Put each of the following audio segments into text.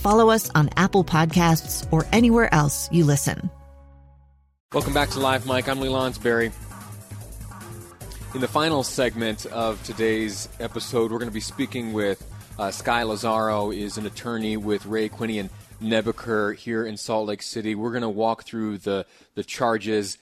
follow us on Apple Podcasts, or anywhere else you listen. Welcome back to Live Mike. I'm Lee Lonsberry. In the final segment of today's episode, we're going to be speaking with uh, Skye Lazaro, is an attorney with Ray Quinney and Nebeker here in Salt Lake City. We're going to walk through the the charges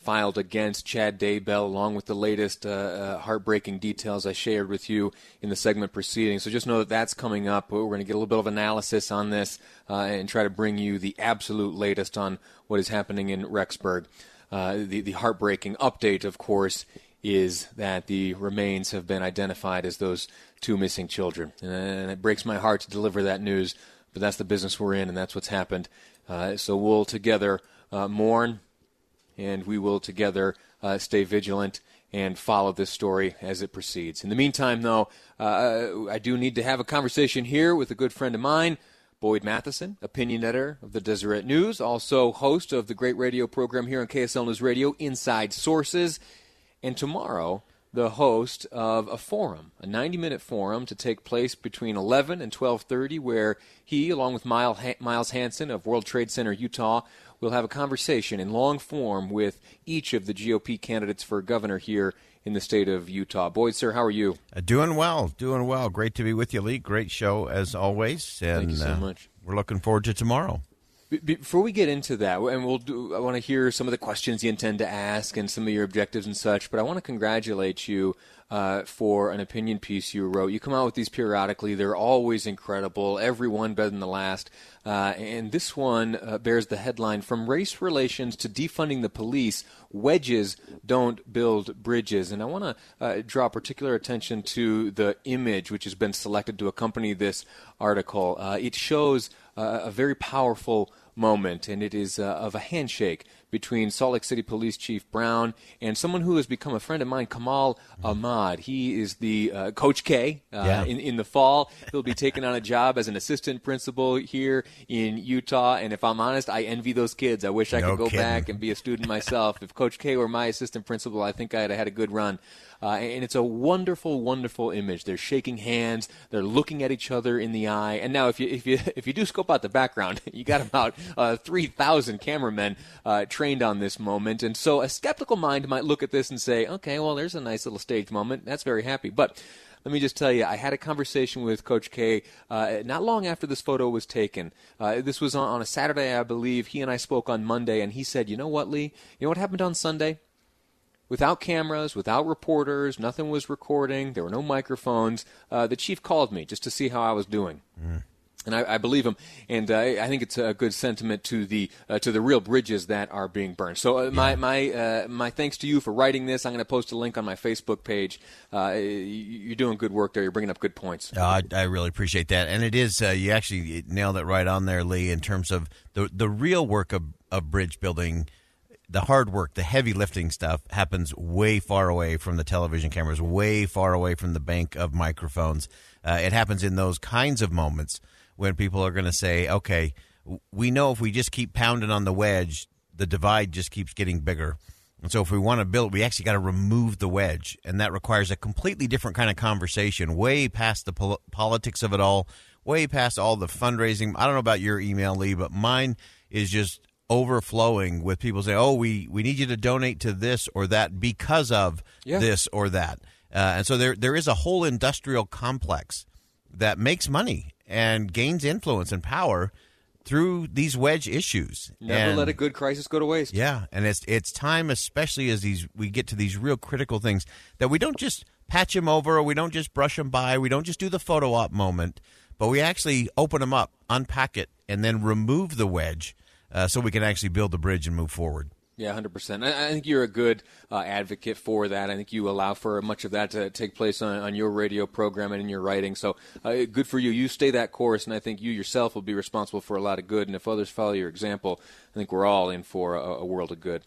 filed against Chad Daybell, along with the latest uh, uh, heartbreaking details I shared with you in the segment preceding. So just know that that's coming up. We're going to get a little bit of analysis on this uh, and try to bring you the absolute latest on what is happening in Rexburg. Uh, the, the heartbreaking update, of course, is that the remains have been identified as those two missing children. And it breaks my heart to deliver that news, but that's the business we're in, and that's what's happened. Uh, so we'll together uh, mourn and we will together uh, stay vigilant and follow this story as it proceeds. In the meantime, though, uh, I do need to have a conversation here with a good friend of mine, Boyd Matheson, opinion editor of the Deseret News, also host of the great radio program here on KSL News Radio, Inside Sources, and tomorrow the host of a forum, a 90-minute forum to take place between 11 and 12:30, where he, along with Miles Hansen of World Trade Center Utah, We'll have a conversation in long form with each of the GOP candidates for governor here in the state of Utah. Boyd, sir, how are you? Uh, doing well, doing well. Great to be with you, Lee. Great show as always. And, Thank you so uh, much. We're looking forward to tomorrow. Before we get into that, and we'll do, I want to hear some of the questions you intend to ask and some of your objectives and such. But I want to congratulate you uh, for an opinion piece you wrote. You come out with these periodically. They're always incredible, every one better than the last. Uh, and this one uh, bears the headline From Race Relations to Defunding the Police Wedges Don't Build Bridges. And I want to uh, draw particular attention to the image which has been selected to accompany this article. Uh, it shows uh, a very powerful moment, and it is of a handshake between Salt Lake City Police Chief Brown and someone who has become a friend of mine, Kamal Ahmad. He is the uh, Coach K uh, yeah. in, in the fall. He'll be taking on a job as an assistant principal here in Utah. And if I'm honest, I envy those kids. I wish I no could go kidding. back and be a student myself. if Coach K were my assistant principal, I think I'd have had a good run. Uh, and it's a wonderful, wonderful image. They're shaking hands. They're looking at each other in the eye. And now, if you if you if you do scope out the background, you got about uh, three thousand cameramen uh, trained on this moment. And so, a skeptical mind might look at this and say, "Okay, well, there's a nice little stage moment. That's very happy." But let me just tell you, I had a conversation with Coach K uh, not long after this photo was taken. Uh, this was on, on, a Saturday, I believe. He and I spoke on Monday, and he said, You know what, Lee? You know what happened on Sunday? without cameras, without reporters, nothing was recording. There were no microphones. Uh, the chief called me just to see how I was doing. Mm. And I, I, believe him, and uh, I think it's a good sentiment to the uh, to the real bridges that are being burned. So uh, my my uh, my thanks to you for writing this. I'm going to post a link on my Facebook page. Uh, you're doing good work there. You're bringing up good points. I, I, really appreciate that, and it is you actually nailed it right on there, Lee. In terms of the the real work of, of bridge building the hard work, the heavy lifting stuff happens way far away from the television cameras, way far away from the bank of microphones. Uh, it happens in those kinds of moments when people are going to say, okay, we know if we just keep pounding on the wedge, the divide just keeps getting bigger. And so if we want to build, we actually got to remove the wedge. And that requires a completely different kind of conversation, way past the pol- politics of it all, way past all the fundraising. I don't know about your email, Lee, but mine is just overflowing with people saying, "Oh, we we need you to donate to this or that because of yeah. this or that," uh, and so there there is a whole industrial complex that makes money and gains influence and power through these wedge issues. Never And- let a good crisis go to waste. yeah, and it's it's time, especially as these we get to these real critical things, that we don't just patch them over, or we don't just brush them by, we don't just do the photo op moment, but we actually open them up, unpack it, and then remove the wedge, uh, so we can actually build the bridge and move forward. Yeah, hundred percent. I I think you're a good uh, advocate for that. I think you allow for much of that to take place on, on your radio program and in your writing. So uh, good for you. You stay that course, and I think you yourself will be responsible for a lot of good. And if others follow your example, I think we're all in for a, a world of good.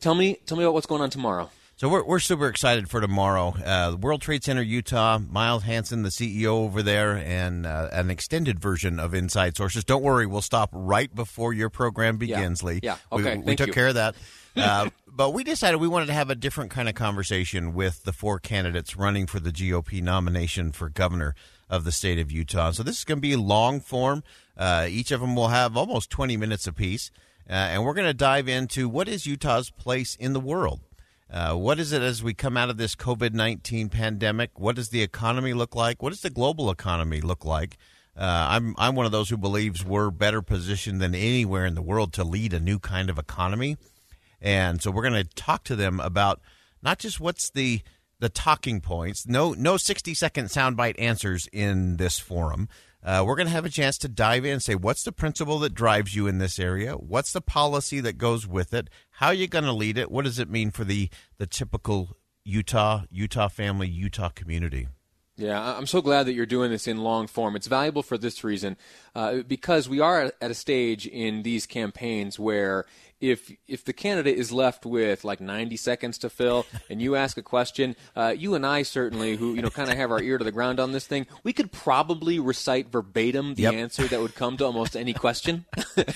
Tell me, tell me about what's going on tomorrow. So we're, we're super excited for tomorrow. Uh, World Trade Center, Utah. Miles Hansen, the CEO over there, and uh, an extended version of Inside Sources. Don't worry, we'll stop right before your program begins, Lee. Yeah. We- Okay. we, Thank took you. care of that. Uh, but we decided we wanted to have a different kind of conversation with the four candidates running for the GOP nomination for governor of the state of Utah. So this is going to be long form. Uh, each of them will have almost 20 minutes apiece. Uh, and we're going to dive into what is Utah's place in the world. Uh, what is it as we come out of this COVID 19 pandemic? What does the economy look like? What does the global economy look like? Uh, I'm, I'm one of those who believes we're better positioned than anywhere in the world to lead a new kind of economy. And so we're going to talk to them about not just what's the the talking points. No no 60 second soundbite answers in this forum. Uh, we're going to have a chance to dive in and say what's the principle that drives you in this area? What's the policy that goes with it? How are you going to lead it? What does it mean for the the typical Utah Utah family Utah community? Yeah, I'm so glad that you're doing this in long form. It's valuable for this reason, uh, because we are at a stage in these campaigns where if if the candidate is left with like 90 seconds to fill, and you ask a question, uh, you and I certainly, who you know, kind of have our ear to the ground on this thing, we could probably recite verbatim the Yep. answer that would come to almost any question.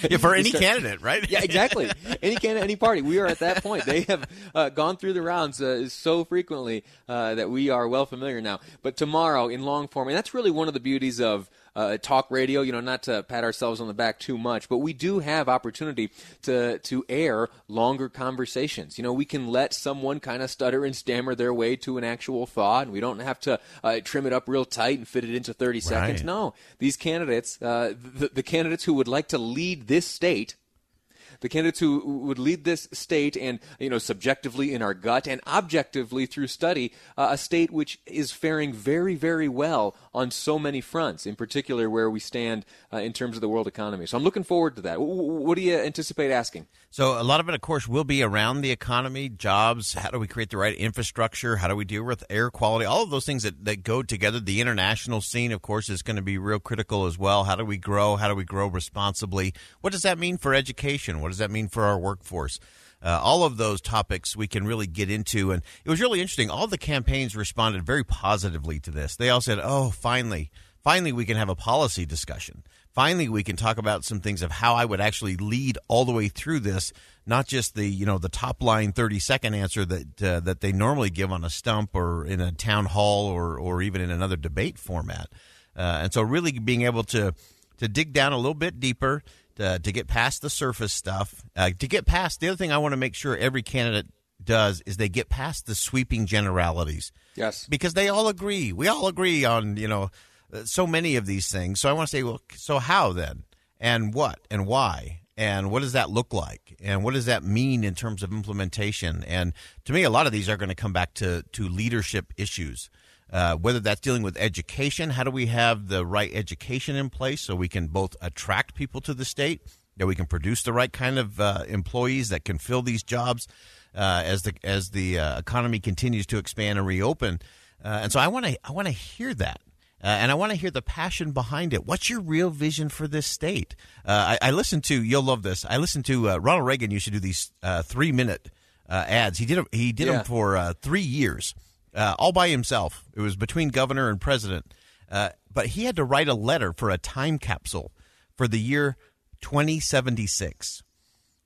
Yeah, for any start- candidate, right? yeah, exactly. Any candidate, any party. We are at that point. They have uh, gone through the rounds uh, so frequently uh, that we are well familiar now. But tomorrow, in long form, and that's really one of the beauties of uh, talk radio. You know, not to pat ourselves on the back too much, but we do have opportunity to to air longer conversations. You know, we can let someone kind of stutter and stammer their way to an actual thought, and we don't have to uh, trim it up real tight and fit it into thirty seconds. No, these candidates, uh, the, the candidates who would like to lead this state the candidates who would lead this state and you know subjectively in our gut and objectively through study uh, a state which is faring very very well on so many fronts in particular where we stand uh, in terms of the world economy so i'm looking forward to that what do you anticipate asking So a lot of it, of course, will be around the economy, jobs. How do we create the right infrastructure? How do we deal with air quality? All of those things that, that go together. The international scene, of course, is going to be real critical as well. How do we grow? How do we grow responsibly? What does that mean for education? What does that mean for our workforce? Uh, all of those topics we can really get into. And it was really interesting. All the campaigns responded very positively to this. They all said, oh, finally, finally, we can have a policy discussion. Finally, we can talk about some things of how I would actually lead all the way through this, not just the you know the top line thirty second answer that uh, that they normally give on a stump or in a town hall or or even in another debate format. Uh, and so, really being able to to dig down a little bit deeper, to, to get past the surface stuff, uh, to get past the other thing I want to make sure every candidate does is they get past the sweeping generalities yes because they all agree. We all agree on you know uh, so many of these things. So I want to say, well, so how then, and what, and why, and what does that look like, and what does that mean in terms of implementation? And to me, a lot of these are going to come back to to leadership issues. Uh, whether that's dealing with education, how do we have the right education in place so we can both attract people to the state, that we can produce the right kind of uh, employees that can fill these jobs uh, as the as the uh, economy continues to expand and reopen. Uh, and so I want to I want to hear that. Uh, and I want to hear the passion behind it. What's your real vision for this state? Uh, I, I listened to you'll love this. I listened to uh, Ronald Reagan used to do these uh, three minute uh, ads. He did he did Yeah. them for uh, three years, uh, all by himself. It was between governor and president. Uh, but he had to write a letter for a time capsule for the year 2076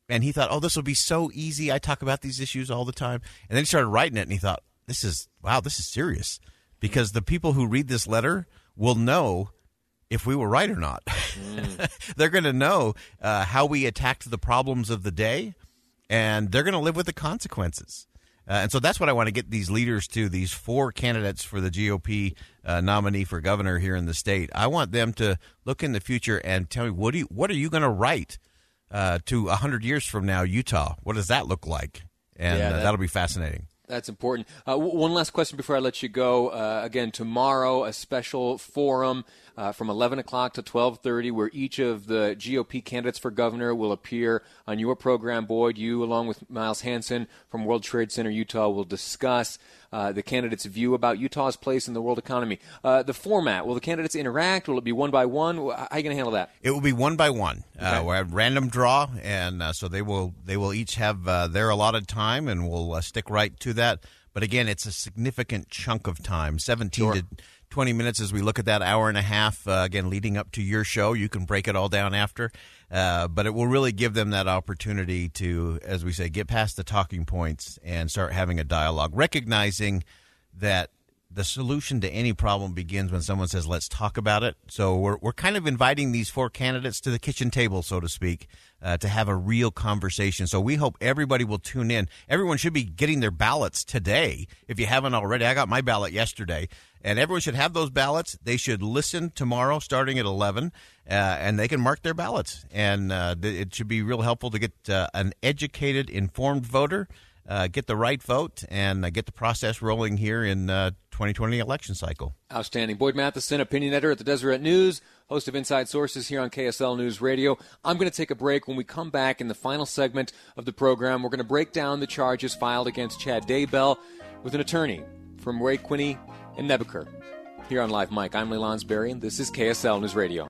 and he thought, "Oh, this will be so easy. I talk about these issues all the time." And then he started writing it, and he thought, "This is wow, this is serious," because the people who read this letter will know if we were right or not. they're going to know uh, how we attacked the problems of the day, and they're going to live with the consequences. Uh, and so that's what I want to get these leaders to, these four candidates for the GOP uh, nominee for governor here in the state. I want them to look in the future and tell me, what, do you, what are you going to write uh, to 100 years from now, Utah? What does that look like? And Yeah, uh, that- that'll be fascinating. That's important. Uh, w- one last question before I let you go. Uh, again, tomorrow a special forum uh, from 11 o'clock to 12:30, where each of the GOP candidates for governor will appear on your program, Boyd. You, along with Miles Hansen from World Trade Center Utah, will discuss uh, the candidates' view about Utah's place in the world economy. Uh, the format: Will the candidates interact? Will it be one by one? How are you going to handle that? It will be one by one. Uh, Okay. we'll have random draw, and uh, so they will they will each have uh, their allotted time, and we'll uh, stick right to that. But again, it's a significant chunk of time, seventeen to twenty minutes as we look at that hour and a half. Uh, again, leading up to your show, you can break it all down after, uh, but it will really give them that opportunity to, as we say, get past the talking points and start having a dialogue, recognizing that the solution to any problem begins when someone says, let's talk about it. So we're, we're kind of inviting these four candidates to the kitchen table, so to speak, uh, to have a real conversation. So we hope everybody will tune in. Everyone should be getting their ballots today. If you haven't already, I got my ballot yesterday. And everyone should have those ballots. They should listen tomorrow starting at 11, uh, and they can mark their ballots. And uh, th- it should be real helpful to get uh, an educated, informed voter uh, get the right vote and uh, get the process rolling here in uh, 2020 election cycle. Outstanding. Boyd Matheson, opinion editor at the Deseret News, host of Inside Sources here on KSL News Radio. I'm going to take a break. When we come back in the final segment of the program, we're going to break down the charges filed against Chad Daybell with an attorney from Ray Quinney and Nebeker. Here on Live Mike, I'm Lee Lonsberry, and this is KSL News Radio.